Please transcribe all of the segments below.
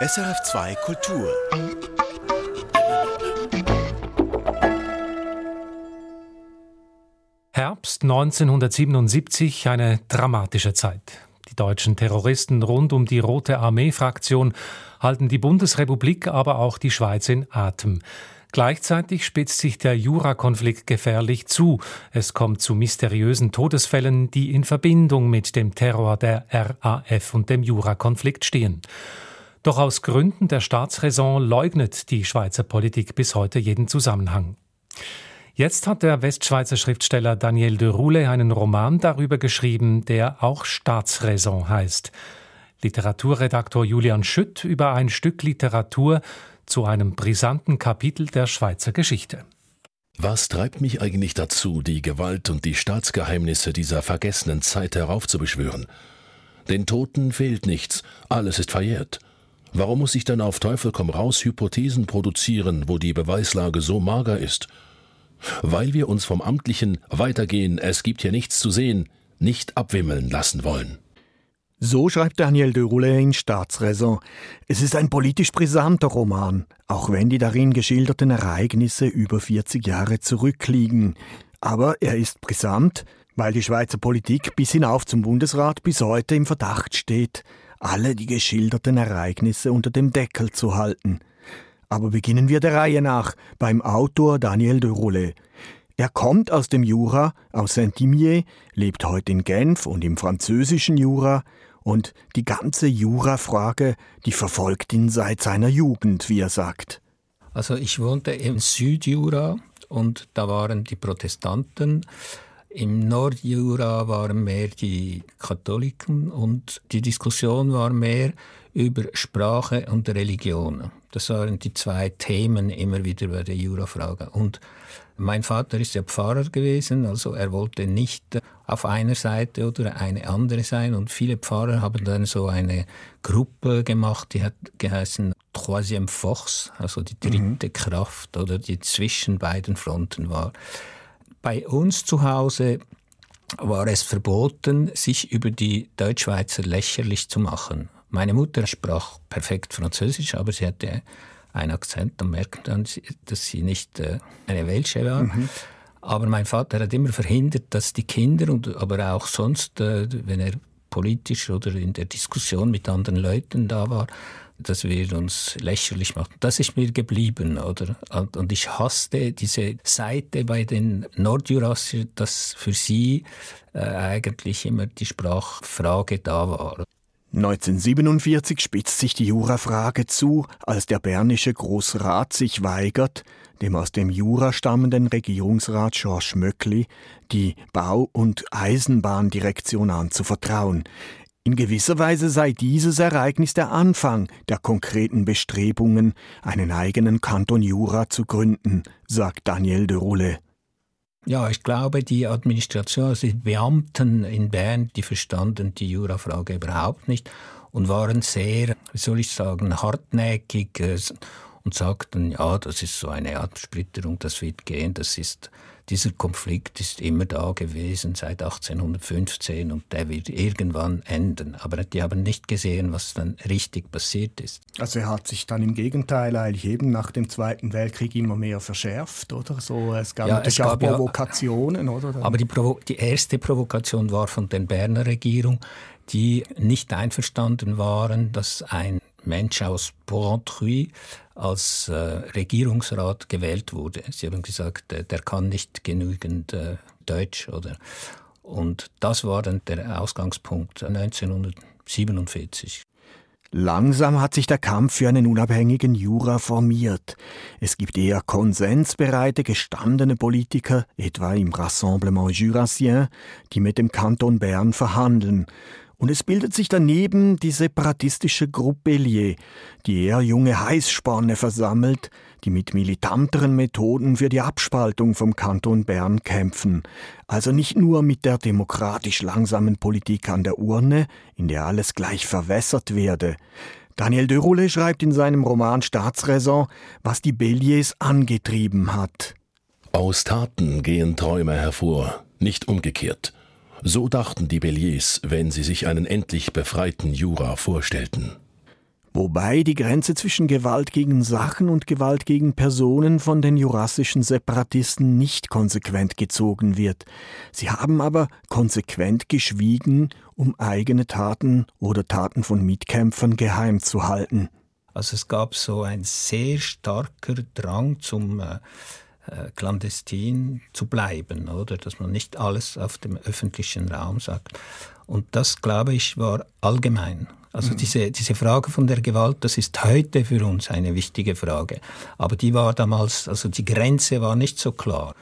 SRF2 Kultur. Herbst 1977, eine dramatische Zeit. Die deutschen Terroristen rund um die Rote Armee-Fraktion halten die Bundesrepublik, aber auch die Schweiz in Atem. Gleichzeitig spitzt sich der Jura-Konflikt gefährlich zu. Es kommt zu mysteriösen Todesfällen, die in Verbindung mit dem Terror der RAF und dem Jura-Konflikt stehen. Doch aus Gründen der Staatsräson leugnet die Schweizer Politik bis heute jeden Zusammenhang. Jetzt hat der Westschweizer Schriftsteller Daniel de Roule einen Roman darüber geschrieben, der auch Staatsräson heißt. Literaturredaktor Julian Schütt über ein Stück Literatur, zu einem brisanten Kapitel der Schweizer Geschichte. Was treibt mich eigentlich dazu, die Gewalt und die Staatsgeheimnisse dieser vergessenen Zeit heraufzubeschwören? Den Toten fehlt nichts, alles ist verjährt. Warum muss ich dann auf Teufel komm raus Hypothesen produzieren, wo die Beweislage so mager ist? Weil wir uns vom amtlichen Weitergehen, es gibt hier nichts zu sehen, nicht abwimmeln lassen wollen. So schreibt Daniel de Roulet in Staatsräson. Es ist ein politisch brisanter Roman, auch wenn die darin geschilderten Ereignisse über 40 Jahre zurückliegen. Aber er ist brisant, weil die Schweizer Politik bis hinauf zum Bundesrat bis heute im Verdacht steht, alle die geschilderten Ereignisse unter dem Deckel zu halten. Aber beginnen wir der Reihe nach beim Autor Daniel de Roulet. Er kommt aus dem Jura, aus Saint-Imier, lebt heute in Genf und im französischen Jura und die ganze Jura-Frage, die verfolgt ihn seit seiner Jugend, wie er sagt. Also ich wohnte im Südjura und da waren die Protestanten. Im Nordjura waren mehr die Katholiken und die Diskussion war mehr über Sprache und Religion. Das waren die zwei Themen immer wieder bei der Jurafrage. Und mein Vater ist ja Pfarrer gewesen, also er wollte nicht auf einer Seite oder eine andere sein. Und viele Pfarrer haben dann so eine Gruppe gemacht, die hat geheißen Troisième Force, also die dritte mhm. Kraft oder die zwischen beiden Fronten war. Bei uns zu Hause war es verboten, sich über die Deutschschweizer lächerlich zu machen. Meine Mutter sprach perfekt Französisch, aber sie hatte einen Akzent, dann merkt man, dass sie nicht äh, eine Welsche war. Mhm. Aber mein Vater hat immer verhindert, dass die Kinder, und, aber auch sonst, äh, wenn er politisch oder in der Diskussion mit anderen Leuten da war, dass wir uns lächerlich machen. Das ist mir geblieben, oder? Und ich hasste diese Seite bei den Nordjurassier, dass für sie äh, eigentlich immer die Sprachfrage da war. 1947 spitzt sich die Jurafrage zu, als der bernische Großrat sich weigert, dem aus dem Jura stammenden Regierungsrat Georges Möckli die Bau- und Eisenbahndirektion anzuvertrauen. In gewisser Weise sei dieses Ereignis der Anfang der konkreten Bestrebungen, einen eigenen Kanton Jura zu gründen, sagt Daniel de Roulet. Ja, ich glaube, die Administration, also die Beamten in Bern, die verstanden die Jurafrage überhaupt nicht und waren sehr, wie soll ich sagen, hartnäckig äh, und sagten, ja, das ist so eine Absplitterung, das wird gehen, das ist dieser Konflikt ist immer da gewesen seit 1815 und der wird irgendwann enden. Aber die haben nicht gesehen, was dann richtig passiert ist. Also er hat sich dann im Gegenteil eigentlich eben nach dem Zweiten Weltkrieg immer mehr verschärft, oder? So, es gab ja, natürlich es gab auch Provokationen, ja, oder? Aber die, Provo die erste Provokation war von der Berner Regierung, die nicht einverstanden waren, dass ein Mensch aus Porrentruy als äh, Regierungsrat gewählt wurde. Sie haben gesagt, äh, der kann nicht genügend äh, Deutsch oder und das war dann der Ausgangspunkt 1947. Langsam hat sich der Kampf für einen unabhängigen Jura formiert. Es gibt eher konsensbereite, gestandene Politiker, etwa im Rassemblement Jurassien, die mit dem Kanton Bern verhandeln. Und es bildet sich daneben die separatistische Gruppe Lier, die eher junge Heißspanne versammelt, die mit militanteren Methoden für die Abspaltung vom Kanton Bern kämpfen. Also nicht nur mit der demokratisch langsamen Politik an der Urne, in der alles gleich verwässert werde. Daniel de Roulet schreibt in seinem Roman Staatsräson, was die Belliers angetrieben hat. Aus Taten gehen Träume hervor, nicht umgekehrt. So dachten die Belliers, wenn sie sich einen endlich befreiten Jura vorstellten. Wobei die Grenze zwischen Gewalt gegen Sachen und Gewalt gegen Personen von den jurassischen Separatisten nicht konsequent gezogen wird. Sie haben aber konsequent geschwiegen, um eigene Taten oder Taten von Mitkämpfern geheim zu halten. Also es gab so ein sehr starker Drang zum äh, äh, clandestin zu bleiben, oder dass man nicht alles auf dem öffentlichen Raum sagt. Und das, glaube ich, war allgemein. Also mhm. diese, diese Frage von der Gewalt, das ist heute für uns eine wichtige Frage. Aber die war damals, also die Grenze war nicht so klar.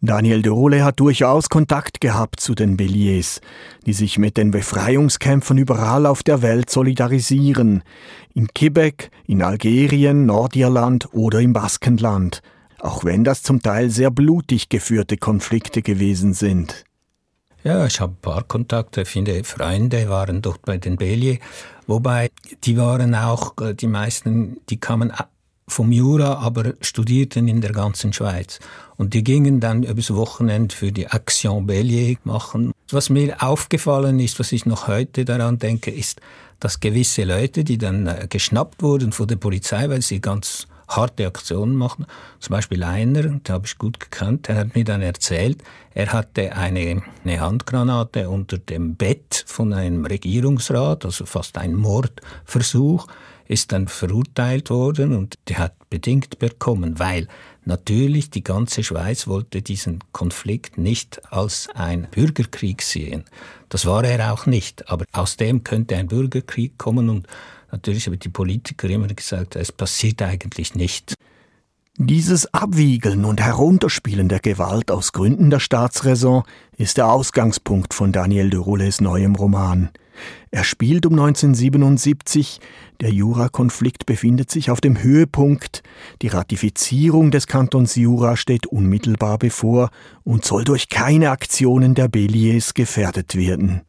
Daniel de Role hat durchaus Kontakt gehabt zu den Belliers, die sich mit den Befreiungskämpfern überall auf der Welt solidarisieren. In Quebec, in Algerien, Nordirland oder im Baskenland auch wenn das zum Teil sehr blutig geführte Konflikte gewesen sind. Ja, ich habe ein paar Kontakte, viele Freunde waren dort bei den Bellier, wobei die waren auch, äh, die meisten, die kamen vom Jura, aber studierten in der ganzen Schweiz. Und die gingen dann übers Wochenende für die Action Bellier machen. Was mir aufgefallen ist, was ich noch heute daran denke, ist, dass gewisse Leute, die dann äh, geschnappt wurden von der Polizei, weil sie ganz harte Aktionen machen. Zum Beispiel einer, den habe ich gut gekannt, der hat mir dann erzählt, er hatte eine, eine Handgranate unter dem Bett von einem Regierungsrat, also fast ein Mordversuch, ist dann verurteilt worden und der hat bedingt bekommen, weil natürlich die ganze Schweiz wollte diesen Konflikt nicht als ein Bürgerkrieg sehen. Das war er auch nicht, aber aus dem könnte ein Bürgerkrieg kommen und Natürlich haben die Politiker immer gesagt, es passiert eigentlich nicht. Dieses Abwiegeln und Herunterspielen der Gewalt aus Gründen der Staatsräson ist der Ausgangspunkt von Daniel de Roules neuem Roman. Er spielt um 1977, der Jura-Konflikt befindet sich auf dem Höhepunkt, die Ratifizierung des Kantons Jura steht unmittelbar bevor und soll durch keine Aktionen der Belliers gefährdet werden.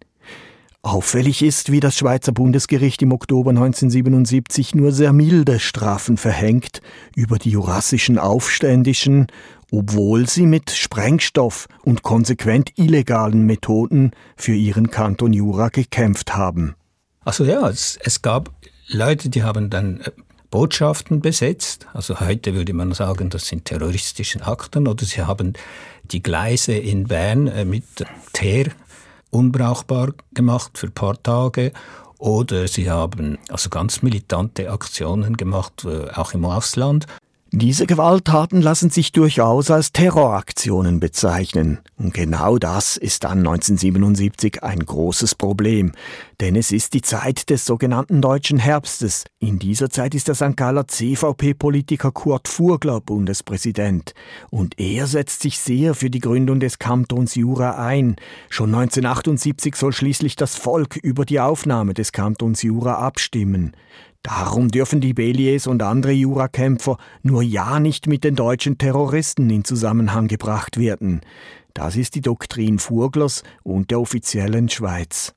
Auffällig ist, wie das Schweizer Bundesgericht im Oktober 1977 nur sehr milde Strafen verhängt über die jurassischen Aufständischen, obwohl sie mit Sprengstoff und konsequent illegalen Methoden für ihren Kanton Jura gekämpft haben. Also ja, es, es gab Leute, die haben dann äh, Botschaften besetzt. Also heute würde man sagen, das sind terroristische Akten oder sie haben die Gleise in Bern äh, mit Teer unbrauchbar gemacht für ein paar Tage oder sie haben also ganz militante Aktionen gemacht, äh, auch im Ausland. Diese Gewalttaten lassen sich durchaus als Terroraktionen bezeichnen. Und genau das ist dann 1977 ein großes Problem. Denn es ist die Zeit des sogenannten Deutschen Herbstes. In dieser Zeit ist der St. Galler CVP-Politiker Kurt Furgler Bundespräsident. Und er setzt sich sehr für die Gründung des Kantons Jura ein. Schon 1978 soll schließlich das Volk über die Aufnahme des Kantons Jura abstimmen. Darum dürfen die Belliers und andere Jurakämpfer nur ja nicht mit den deutschen Terroristen in Zusammenhang gebracht werden. Das ist die Doktrin Furglers und der offiziellen Schweiz.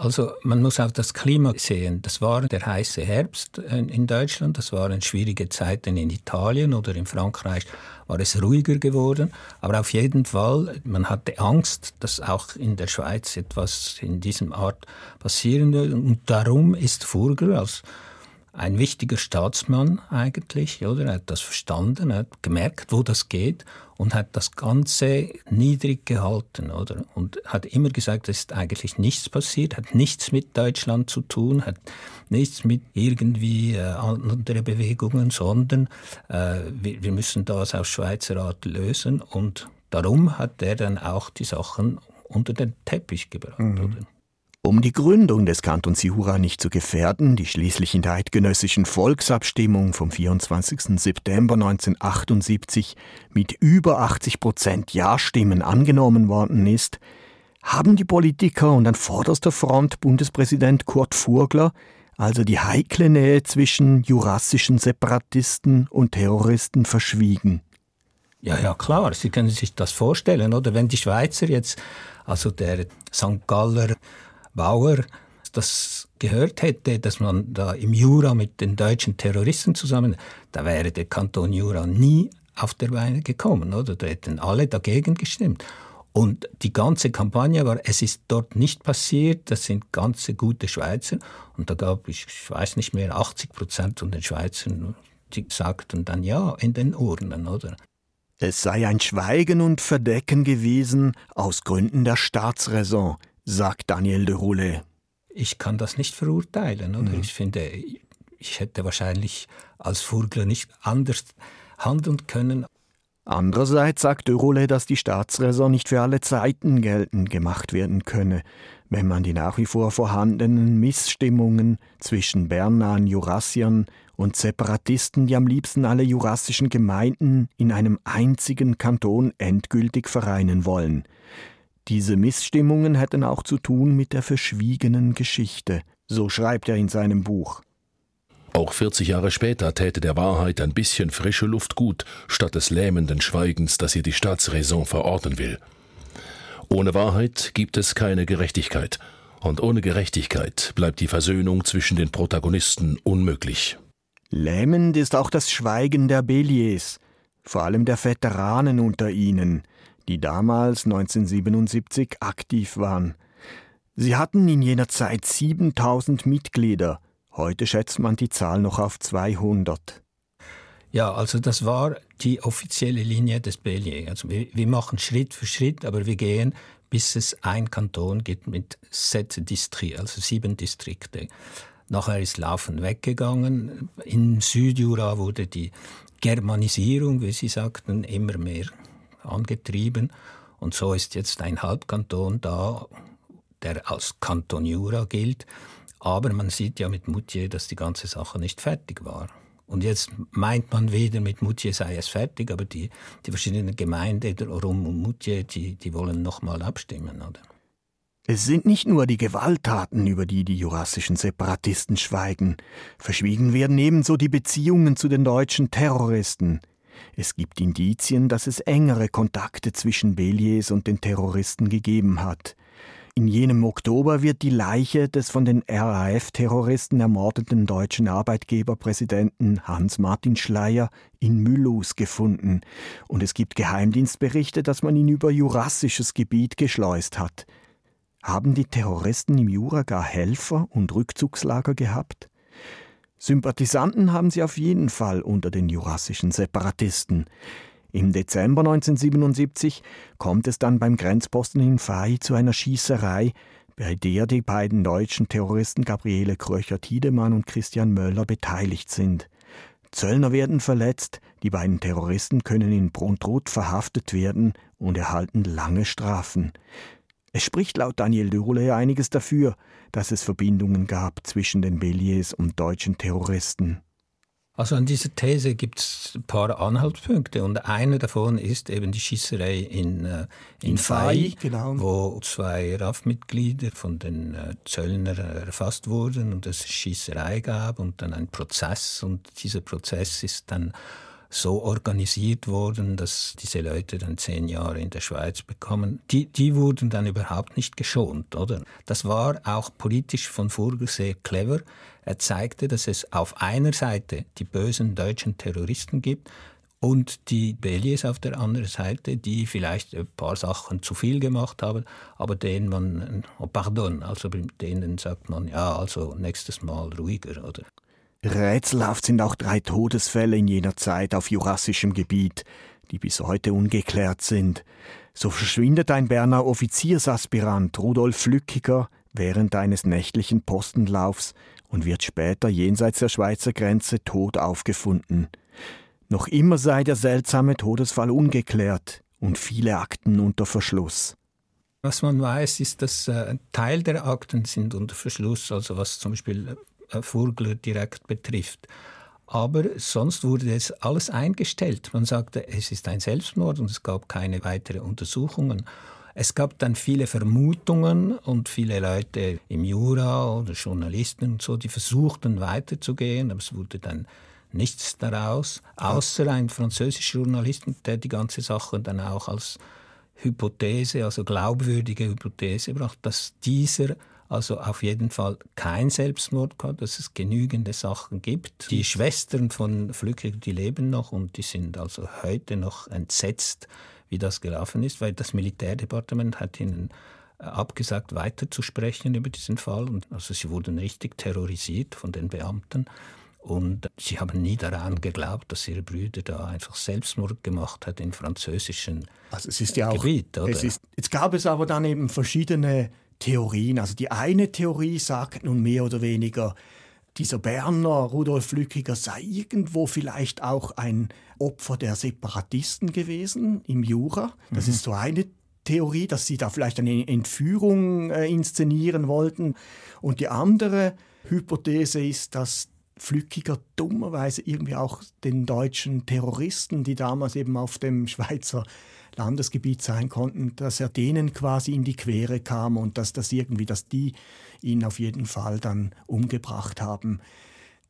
Also man muss auch das Klima sehen. Das war der heiße Herbst in Deutschland, das waren schwierige Zeiten in Italien oder in Frankreich war es ruhiger geworden. Aber auf jeden Fall, man hatte Angst, dass auch in der Schweiz etwas in diesem Art passieren würde. Und darum ist Furger als ein wichtiger Staatsmann eigentlich, oder? Er hat das verstanden, er hat gemerkt, wo das geht und hat das Ganze niedrig gehalten, oder? Und hat immer gesagt, es ist eigentlich nichts passiert, hat nichts mit Deutschland zu tun, hat nichts mit irgendwie äh, anderen Bewegungen, sondern äh, wir, wir müssen das auf Schweizer Art lösen und darum hat er dann auch die Sachen unter den Teppich gebracht, mhm. oder? Um die Gründung des Kantons Jura nicht zu gefährden, die schließlich in der eidgenössischen Volksabstimmung vom 24. September 1978 mit über 80 Prozent Ja-Stimmen angenommen worden ist, haben die Politiker und an vorderster Front Bundespräsident Kurt Furgler also die heikle Nähe zwischen jurassischen Separatisten und Terroristen verschwiegen. Ja, ja, klar. Sie können sich das vorstellen, oder? Wenn die Schweizer jetzt, also der St. Galler Bauer das gehört hätte, dass man da im Jura mit den deutschen Terroristen zusammen, da wäre der Kanton Jura nie auf der Beine gekommen, oder? Da hätten alle dagegen gestimmt. Und die ganze Kampagne war, es ist dort nicht passiert, das sind ganze gute Schweizer. Und da gab es, ich weiß nicht mehr, 80 Prozent von den Schweizern, die sagten dann ja in den Urnen, oder? Es sei ein Schweigen und Verdecken gewesen aus Gründen der Staatsräson, sagt Daniel de Roulet. Ich kann das nicht verurteilen, oder? Mhm. Ich finde, ich hätte wahrscheinlich als Furgler nicht anders handeln können. Andererseits sagt Dörole, dass die Staatsräson nicht für alle Zeiten geltend gemacht werden könne, wenn man die nach wie vor vorhandenen Missstimmungen zwischen Bernan Jurassiern und Separatisten, die am liebsten alle jurassischen Gemeinden in einem einzigen Kanton endgültig vereinen wollen. Diese Missstimmungen hätten auch zu tun mit der verschwiegenen Geschichte, so schreibt er in seinem Buch. Auch 40 Jahre später täte der Wahrheit ein bisschen frische Luft gut, statt des lähmenden Schweigens, das ihr die Staatsräson verorten will. Ohne Wahrheit gibt es keine Gerechtigkeit, und ohne Gerechtigkeit bleibt die Versöhnung zwischen den Protagonisten unmöglich. Lähmend ist auch das Schweigen der Béliers, vor allem der Veteranen unter ihnen, die damals 1977 aktiv waren. Sie hatten in jener Zeit 7000 Mitglieder, Heute schätzt man die Zahl noch auf 200. Ja, also das war die offizielle Linie des Bellier. Also wir, wir, machen Schritt für Schritt, aber wir gehen, bis es ein Kanton gibt mit sept Distrikte, also sieben Distrikte. Nachher ist Laufen weggegangen. In Südjura wurde die Germanisierung, wie Sie sagten, immer mehr angetrieben. Und so ist jetzt ein Halbkanton da, der als Kanton Jura gilt. Aber man sieht ja mit Moutier, dass die ganze Sache nicht fertig war. Und jetzt meint man wieder, mit Moutier sei es fertig, aber die, die verschiedenen Gemeinden rund um Moutier, die, die wollen nochmal abstimmen, oder? Es sind nicht nur die Gewalttaten, über die die jurassischen Separatisten schweigen. Verschwiegen werden ebenso die Beziehungen zu den deutschen Terroristen. Es gibt Indizien, dass es engere Kontakte zwischen Béliers und den Terroristen gegeben hat. In jenem Oktober wird die Leiche des von den RAF-Terroristen ermordeten deutschen Arbeitgeberpräsidenten Hans-Martin Schleyer in Müllus gefunden und es gibt Geheimdienstberichte, dass man ihn über jurassisches Gebiet geschleust hat. Haben die Terroristen im Jura gar Helfer und Rückzugslager gehabt? Sympathisanten haben sie auf jeden Fall unter den jurassischen Separatisten. Im Dezember 1977 kommt es dann beim Grenzposten in Fay zu einer Schießerei, bei der die beiden deutschen Terroristen Gabriele Kröcher-Tiedemann und Christian Möller beteiligt sind. Zöllner werden verletzt, die beiden Terroristen können in Brontrot verhaftet werden und erhalten lange Strafen. Es spricht laut Daniel Dürle einiges dafür, dass es Verbindungen gab zwischen den Belliers und deutschen Terroristen. Also an dieser These gibt es ein paar Anhaltspunkte und einer davon ist eben die Schießerei in, äh, in, in Fay, genau. wo zwei RAF-Mitglieder von den äh, Zöllner erfasst wurden und es Schießerei gab und dann ein Prozess und dieser Prozess ist dann so organisiert worden, dass diese Leute dann zehn Jahre in der Schweiz bekommen. Die, die wurden dann überhaupt nicht geschont, oder? Das war auch politisch von Furger sehr clever. Er zeigte, dass es auf einer Seite die bösen deutschen Terroristen gibt, und die Belliers auf der anderen Seite, die vielleicht ein paar Sachen zu viel gemacht haben, aber denen man, oh pardon, also denen sagt man, ja, also nächstes Mal ruhiger, oder? Rätselhaft sind auch drei Todesfälle in jener Zeit auf jurassischem Gebiet, die bis heute ungeklärt sind. So verschwindet ein Berner Offiziersaspirant Rudolf Flückiger während eines nächtlichen Postenlaufs und wird später jenseits der Schweizer Grenze tot aufgefunden. Noch immer sei der seltsame Todesfall ungeklärt und viele Akten unter Verschluss. Was man weiß, ist, dass äh, ein Teil der Akten sind unter Verschluss, also was zum Beispiel äh, Vogler direkt betrifft. Aber sonst wurde es alles eingestellt. Man sagte, es ist ein Selbstmord und es gab keine weiteren Untersuchungen. Es gab dann viele Vermutungen und viele Leute im Jura oder Journalisten und so, die versuchten weiterzugehen, aber es wurde dann nichts daraus, außer ein französischer Journalist, der die ganze Sache dann auch als Hypothese, also glaubwürdige Hypothese brachte, dass dieser also auf jeden Fall kein Selbstmord gehabt, dass es genügende Sachen gibt. Die Schwestern von Flückiger, die leben noch und die sind also heute noch entsetzt, wie das gelaufen ist, weil das Militärdepartement hat ihnen äh, abgesagt, weiterzusprechen über diesen Fall. Und also sie wurden richtig terrorisiert von den Beamten. Und sie haben nie daran geglaubt, dass ihre Brüder da einfach Selbstmord gemacht hat in französischen also es ist ja auch, Gebiet. Oder? Es ist, jetzt gab es aber dann eben verschiedene Theorien. Also die eine Theorie sagt nun mehr oder weniger, dieser Berner Rudolf Lückiger sei irgendwo vielleicht auch ein Opfer der Separatisten gewesen im Jura. Das mhm. ist so eine Theorie, dass sie da vielleicht eine Entführung äh, inszenieren wollten. Und die andere Hypothese ist, dass Flückiger dummerweise irgendwie auch den deutschen Terroristen, die damals eben auf dem Schweizer Landesgebiet sein konnten, dass er denen quasi in die Quere kam und dass das irgendwie, dass die ihn auf jeden Fall dann umgebracht haben.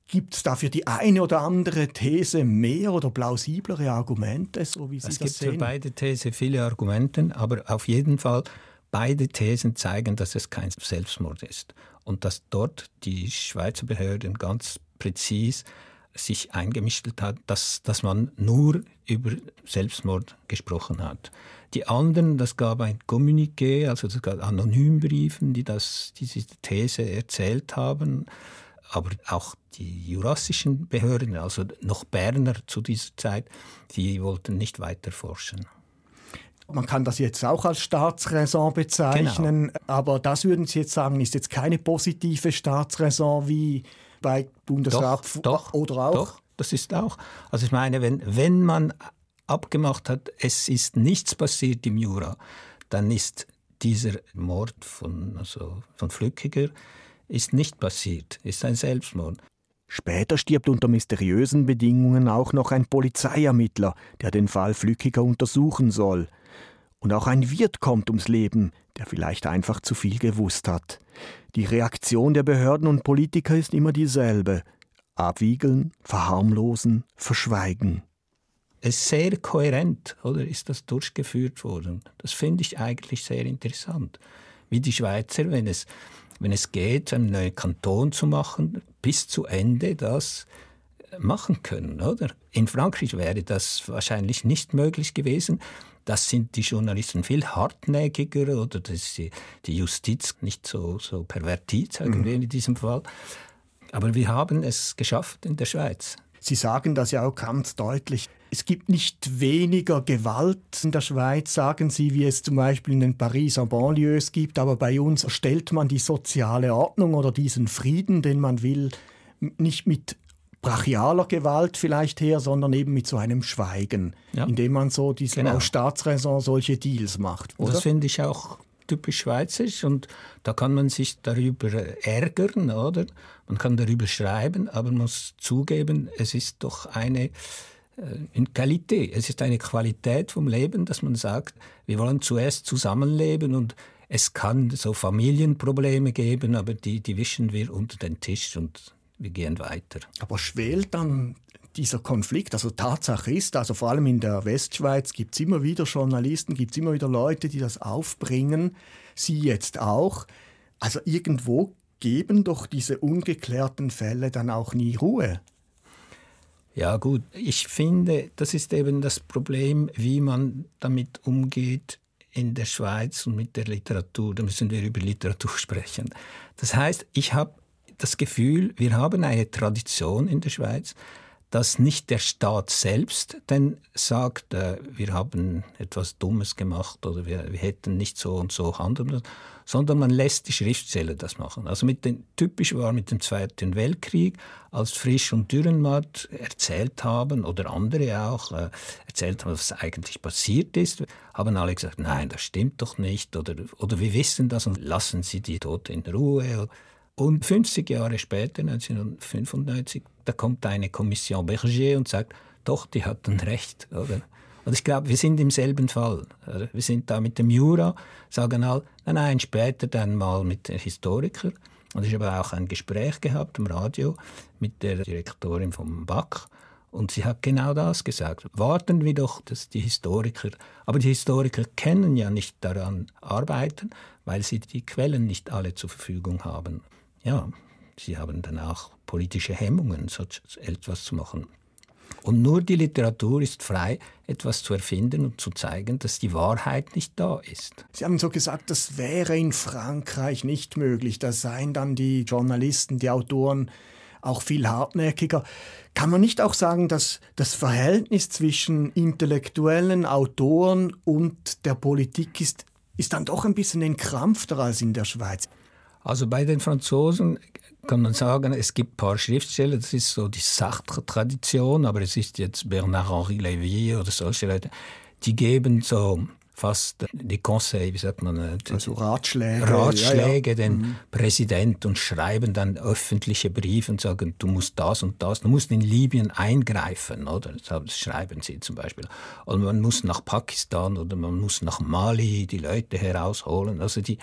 Gibt es dafür die eine oder andere These mehr oder plausiblere Argumente, so wie Sie es das sehen? Es gibt für beide Thesen viele Argumente, aber auf jeden Fall beide Thesen zeigen, dass es kein Selbstmord ist und dass dort die Schweizer Behörden ganz präzis sich eingemischt hat, dass, dass man nur über Selbstmord gesprochen hat. Die anderen, das gab ein Kommuniqué, also es gab Anonymbriefen, die das, diese These erzählt haben. Aber auch die jurassischen Behörden, also noch Berner zu dieser Zeit, die wollten nicht weiter forschen. Man kann das jetzt auch als Staatsräson bezeichnen, genau. aber das würden Sie jetzt sagen, ist jetzt keine positive Staatsräson wie bei Bundesrat doch, doch, oder auch? Doch, das ist auch. Also ich meine, wenn, wenn man abgemacht hat, es ist nichts passiert im Jura, dann ist dieser Mord von, also von Flückiger ist nicht passiert, ist ein Selbstmord. Später stirbt unter mysteriösen Bedingungen auch noch ein Polizeiermittler, der den Fall Flückiger untersuchen soll. Und auch ein Wirt kommt ums Leben, der vielleicht einfach zu viel gewusst hat. Die Reaktion der Behörden und Politiker ist immer dieselbe. Abwiegeln, verharmlosen, verschweigen. Sehr kohärent, oder ist das durchgeführt worden. Das finde ich eigentlich sehr interessant. Wie die Schweizer, wenn es, wenn es geht, einen neuen Kanton zu machen, bis zu Ende das machen können, oder? In Frankreich wäre das wahrscheinlich nicht möglich gewesen. Das sind die Journalisten viel hartnäckiger oder das die, die Justiz nicht so, so pervertiert, sagen mhm. wir in diesem Fall. Aber wir haben es geschafft in der Schweiz. Sie sagen das ja auch ganz deutlich. Es gibt nicht weniger Gewalt in der Schweiz, sagen Sie, wie es zum Beispiel in den Pariser Banlieues gibt, aber bei uns stellt man die soziale Ordnung oder diesen Frieden, den man will, nicht mit brachialer Gewalt vielleicht her, sondern eben mit so einem Schweigen, ja. indem man so diesen genau. aus Staatsräson solche Deals macht. Oder? Das finde ich auch typisch schweizerisch und da kann man sich darüber ärgern, oder? Man kann darüber schreiben, aber man muss zugeben, es ist doch eine äh, in Qualität. Es ist eine Qualität vom Leben, dass man sagt, wir wollen zuerst zusammenleben und es kann so Familienprobleme geben, aber die, die wischen wir unter den Tisch und wir gehen weiter. Aber schwelt dann dieser Konflikt, also Tatsache ist, also vor allem in der Westschweiz gibt es immer wieder Journalisten, gibt es immer wieder Leute, die das aufbringen, Sie jetzt auch. Also irgendwo geben doch diese ungeklärten Fälle dann auch nie Ruhe. Ja gut, ich finde, das ist eben das Problem, wie man damit umgeht in der Schweiz und mit der Literatur. Da müssen wir über Literatur sprechen. Das heißt, ich habe das Gefühl, wir haben eine Tradition in der Schweiz, dass nicht der Staat selbst denn sagt, äh, wir haben etwas Dummes gemacht oder wir, wir, hätten nicht so und so handeln, sondern man lässt die Schriftsteller das machen. Also mit den, typisch war mit dem Zweiten Weltkrieg, als Frisch und Dürrenmatt erzählt haben oder andere auch äh, erzählt haben, was eigentlich passiert ist, haben alle gesagt, nein, das stimmt doch nicht oder, oder wir wissen das und lassen Sie die Tote in Ruhe. Und 50 Jahre später, 1995, da kommt eine Kommission Berger und sagt, doch, die hatten recht. Oder? Und ich glaube, wir sind im selben Fall. Wir sind da mit dem Jura, sagen all, nein, nein, später dann mal mit den Historikern. Und ich habe auch ein Gespräch gehabt im Radio mit der Direktorin vom BAC. Und sie hat genau das gesagt. Warten wir doch, dass die Historiker, aber die Historiker können ja nicht daran arbeiten, weil sie die Quellen nicht alle zur Verfügung haben ja, sie haben dann auch politische Hemmungen, so etwas zu machen. Und nur die Literatur ist frei, etwas zu erfinden und zu zeigen, dass die Wahrheit nicht da ist. Sie haben so gesagt, das wäre in Frankreich nicht möglich. Da seien dann die Journalisten, die Autoren auch viel hartnäckiger. Kann man nicht auch sagen, dass das Verhältnis zwischen intellektuellen Autoren und der Politik ist, ist dann doch ein bisschen entkrampfter als in der Schweiz? Also bei den Franzosen kann man sagen, es gibt ein paar Schriftsteller, das ist so die Sartre-Tradition, aber es ist jetzt Bernard-Henri Lévy oder solche Leute, die geben so fast die Conseils, wie sagt man? Äh, also Ratschläge. Ratschläge ja, ja. den mhm. Präsident und schreiben dann öffentliche Briefe und sagen, du musst das und das, du musst in Libyen eingreifen, oder? Das schreiben sie zum Beispiel. Und man muss nach Pakistan oder man muss nach Mali die Leute herausholen. Also die,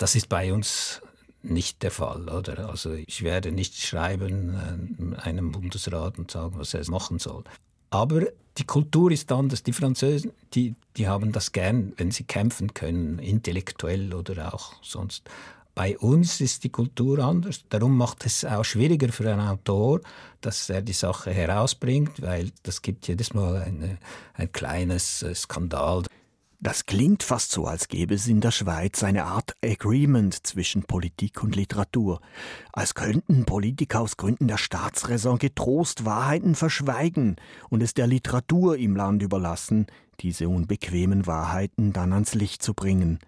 das ist bei uns nicht der Fall, oder? Also ich werde nicht schreiben äh, einem Bundesrat und sagen, was er machen soll. Aber die Kultur ist anders. Die Französen, die, die haben das gern, wenn sie kämpfen können, intellektuell oder auch sonst. Bei uns ist die Kultur anders. Darum macht es auch schwieriger für einen Autor, dass er die Sache herausbringt, weil das gibt jedes Mal eine, ein kleines äh, Skandal. Das klingt fast so, als gäbe es in der Schweiz eine Art Agreement zwischen Politik und Literatur, als könnten Politiker aus Gründen der Staatsräson getrost Wahrheiten verschweigen und es der Literatur im Land überlassen, diese unbequemen Wahrheiten dann ans Licht zu bringen.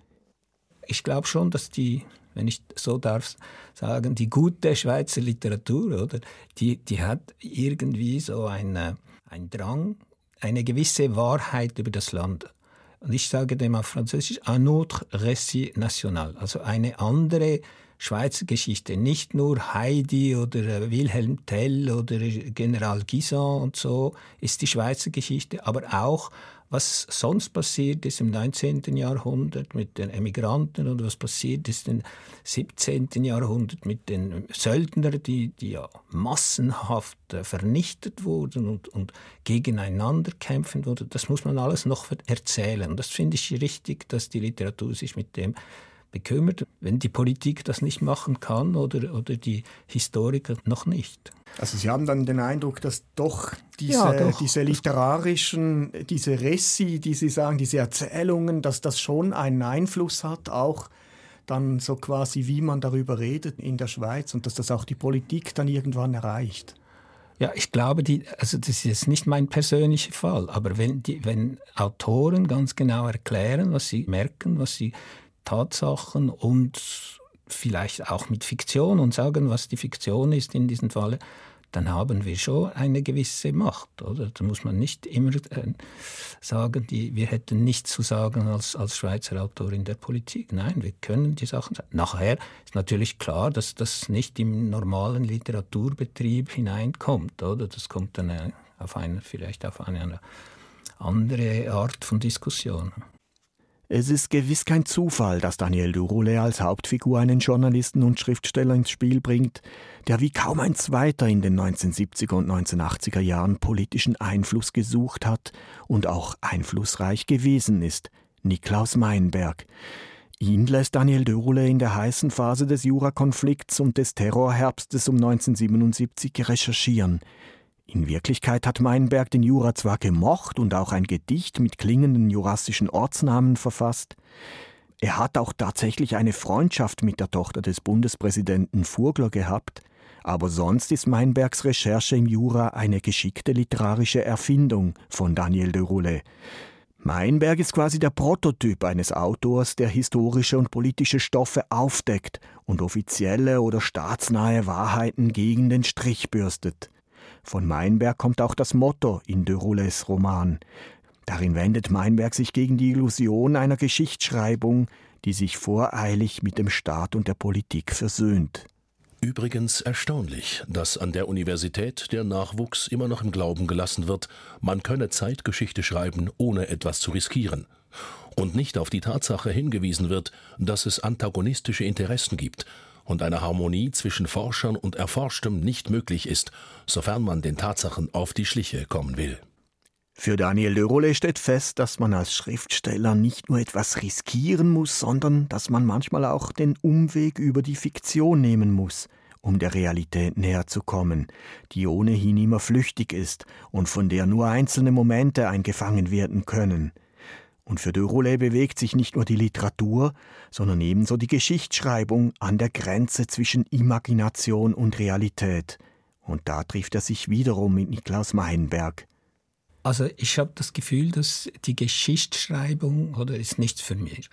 Ich glaube schon, dass die, wenn ich so darf sagen, die gute Schweizer Literatur, oder, die, die hat irgendwie so einen, einen Drang, eine gewisse Wahrheit über das Land und ich sage dem auf Französisch, un autre récit national, also eine andere Schweizer Geschichte, nicht nur Heidi oder äh, Wilhelm Tell oder General Guisan und so ist die Schweizer Geschichte, aber auch was sonst passiert ist im 19. Jahrhundert mit den Emigranten und was passiert ist im 17. Jahrhundert mit den Söldnern, die, die ja massenhaft äh, vernichtet wurden und, und gegeneinander kämpfen wurden. Das muss man alles noch erzählen. Das finde ich richtig, dass die Literatur sich mit dem bekümmert, wenn die Politik das nicht machen kann oder, oder die Historiker noch nicht. Also Sie haben dann den Eindruck, dass doch diese, ja, doch. diese literarischen, diese Ressi, die Sie sagen, diese Erzählungen, dass das schon einen Einfluss hat, auch dann so quasi, wie man darüber redet in der Schweiz und dass das auch die Politik dann irgendwann erreicht. Ja, ich glaube, die, also das ist jetzt nicht mein persönlicher Fall, aber wenn, die, wenn Autoren ganz genau erklären, was sie merken, was sie Tatsachen und vielleicht auch mit Fiktion und sagen, was die Fiktion ist in diesem Falle, dann haben wir schon eine gewisse Macht. Oder? Da muss man nicht immer äh, sagen, die, wir hätten nichts zu sagen als, als Schweizer Autor in der Politik. Nein, wir können die Sachen sagen. Nachher ist natürlich klar, dass das nicht im normalen Literaturbetrieb hineinkommt. Oder? Das kommt dann äh, auf eine, vielleicht auf eine andere Art von Diskussion. Es ist gewiss kein Zufall, dass Daniel Duroulé als Hauptfigur einen Journalisten und Schriftsteller ins Spiel bringt, der wie kaum ein zweiter in den 1970er und 1980er Jahren politischen Einfluss gesucht hat und auch einflussreich gewesen ist, Niklaus Meinberg. Ihn lässt Daniel Duroulé in der heißen Phase des Jurakonflikts und des Terrorherbstes um 1977 recherchieren – in Wirklichkeit hat Meinberg den Jura zwar gemocht und auch ein Gedicht mit klingenden jurassischen Ortsnamen verfasst, er hat auch tatsächlich eine Freundschaft mit der Tochter des Bundespräsidenten Furgler gehabt, aber sonst ist Meinbergs Recherche im Jura eine geschickte literarische Erfindung von Daniel de Roulet. Meinberg ist quasi der Prototyp eines Autors, der historische und politische Stoffe aufdeckt und offizielle oder staatsnahe Wahrheiten gegen den Strich bürstet. Von Meinberg kommt auch das Motto in de Roules Roman. Darin wendet Meinberg sich gegen die Illusion einer Geschichtsschreibung, die sich voreilig mit dem Staat und der Politik versöhnt. Übrigens erstaunlich, dass an der Universität der Nachwuchs immer noch im Glauben gelassen wird, man könne Zeitgeschichte schreiben, ohne etwas zu riskieren. Und nicht auf die Tatsache hingewiesen wird, dass es antagonistische Interessen gibt und eine Harmonie zwischen Forschern und Erforschtem nicht möglich ist, sofern man den Tatsachen auf die Schliche kommen will. Für Daniel de Rolle steht fest, dass man als Schriftsteller nicht nur etwas riskieren muss, sondern dass man manchmal auch den Umweg über die Fiktion nehmen muss, um der Realität näher zu kommen, die ohnehin immer flüchtig ist und von der nur einzelne Momente eingefangen werden können. Und für Dürole bewegt sich nicht nur die Literatur, sondern ebenso die Geschichtsschreibung an der Grenze zwischen Imagination und Realität. Und da trifft er sich wiederum mit Niklaus Meinberg. Also ich habe das Gefühl, dass die Geschichtsschreibung oder ist nichts für mich.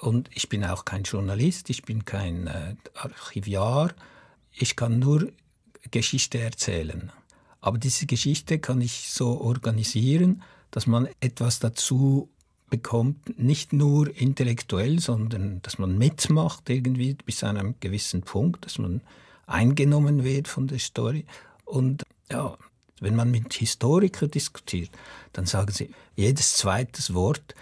Und ich bin auch kein Journalist, ich bin kein äh, Archivar. Ich kann nur Geschichte erzählen. Aber diese Geschichte kann ich so organisieren, dass man etwas dazu bekommt, nicht nur intellektuell, sondern dass man mitmacht irgendwie bis zu einem gewissen Punkt, dass man eingenommen wird von der Story. Und ja, wenn man mit Historikern diskutiert, dann sagen sie, jedes zweite Wort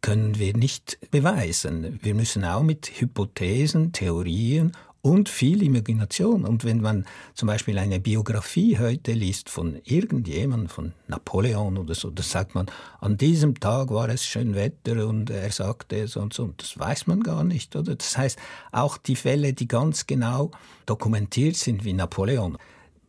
können wir nicht beweisen. Wir müssen auch mit Hypothesen, Theorien und viel Imagination. Und wenn man zum Beispiel eine Biografie heute liest von irgendjemandem, von Napoleon oder so, da sagt man, an diesem Tag war es schön Wetter und er sagte so und so. Und das weiß man gar nicht, oder? Das heißt, auch die Fälle, die ganz genau dokumentiert sind, wie Napoleon,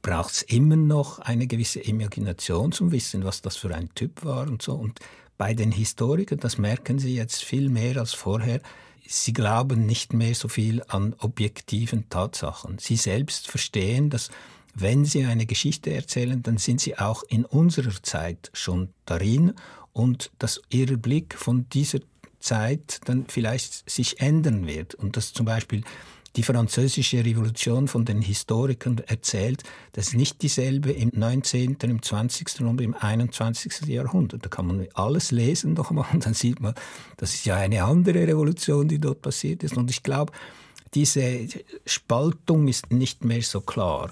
braucht es immer noch eine gewisse Imagination zum Wissen, was das für ein Typ war und so. Und bei den Historikern, das merken sie jetzt viel mehr als vorher, sie glauben nicht mehr so viel an objektiven Tatsachen. Sie selbst verstehen, dass wenn sie eine Geschichte erzählen, dann sind sie auch in unserer Zeit schon darin und dass ihr Blick von dieser Zeit dann vielleicht sich ändern wird und dass zum Beispiel die französische Revolution von den Historikern erzählt, das ist nicht dieselbe im 19., im 20. und im 21. Jahrhundert. Da kann man alles lesen nochmal und dann sieht man, das ist ja eine andere Revolution, die dort passiert ist. Und ich glaube, diese Spaltung ist nicht mehr so klar.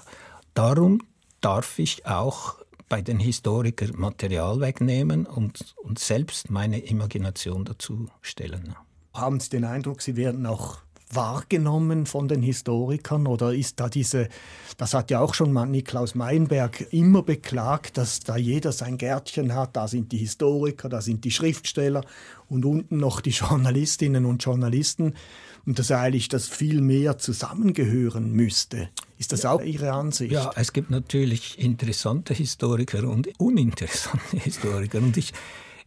Darum darf ich auch bei den Historikern Material wegnehmen und, und selbst meine Imagination dazu stellen. Haben Sie den Eindruck, Sie werden auch wahrgenommen von den Historikern oder ist da diese, das hat ja auch schon mal Niklaus Meinberg immer beklagt, dass da jeder sein Gärtchen hat, da sind die Historiker, da sind die Schriftsteller und unten noch die Journalistinnen und Journalisten und dass eigentlich das viel mehr zusammengehören müsste. Ist das auch Ihre Ansicht? Ja, es gibt natürlich interessante Historiker und uninteressante Historiker und ich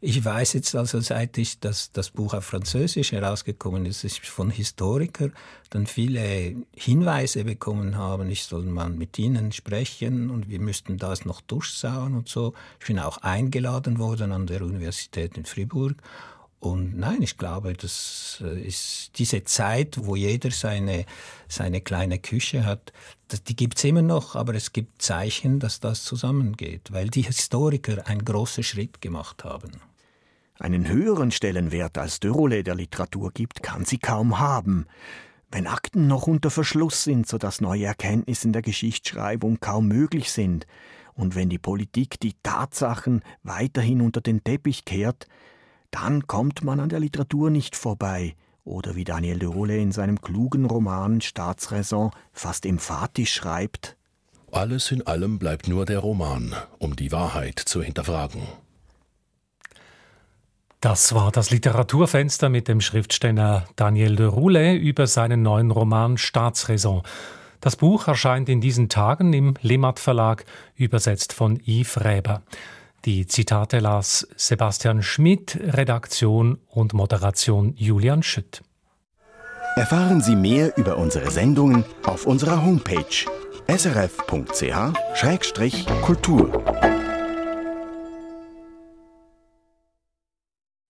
ich weiß jetzt also, seit ich das, das Buch auf Französisch herausgekommen ist, ich von Historikern dann viele Hinweise bekommen habe, ich soll mal mit ihnen sprechen und wir müssten das noch durchsauen und so. Ich bin auch eingeladen worden an der Universität in Fribourg. Und nein, ich glaube, das äh, ist diese Zeit, wo jeder seine, seine kleine Küche hat, die gibt es immer noch, aber es gibt Zeichen, dass das zusammengeht, weil die Historiker einen großen Schritt gemacht haben. Einen höheren Stellenwert als Dörole der Literatur gibt, kann sie kaum haben. Wenn Akten noch unter Verschluss sind, sodass neue Erkenntnisse in der Geschichtsschreibung kaum möglich sind, und wenn die Politik die Tatsachen weiterhin unter den Teppich kehrt, dann kommt man an der Literatur nicht vorbei, oder wie Daniel Dörole in seinem klugen Roman Staatsräson fast emphatisch schreibt, alles in allem bleibt nur der Roman, um die Wahrheit zu hinterfragen. Das war das Literaturfenster mit dem Schriftsteller Daniel de Roulet über seinen neuen Roman Staatsräson. Das Buch erscheint in diesen Tagen im Lemat Verlag, übersetzt von Yves Räber. Die Zitate las Sebastian Schmidt, Redaktion und Moderation Julian Schütt. Erfahren Sie mehr über unsere Sendungen auf unserer Homepage srf.ch-kultur.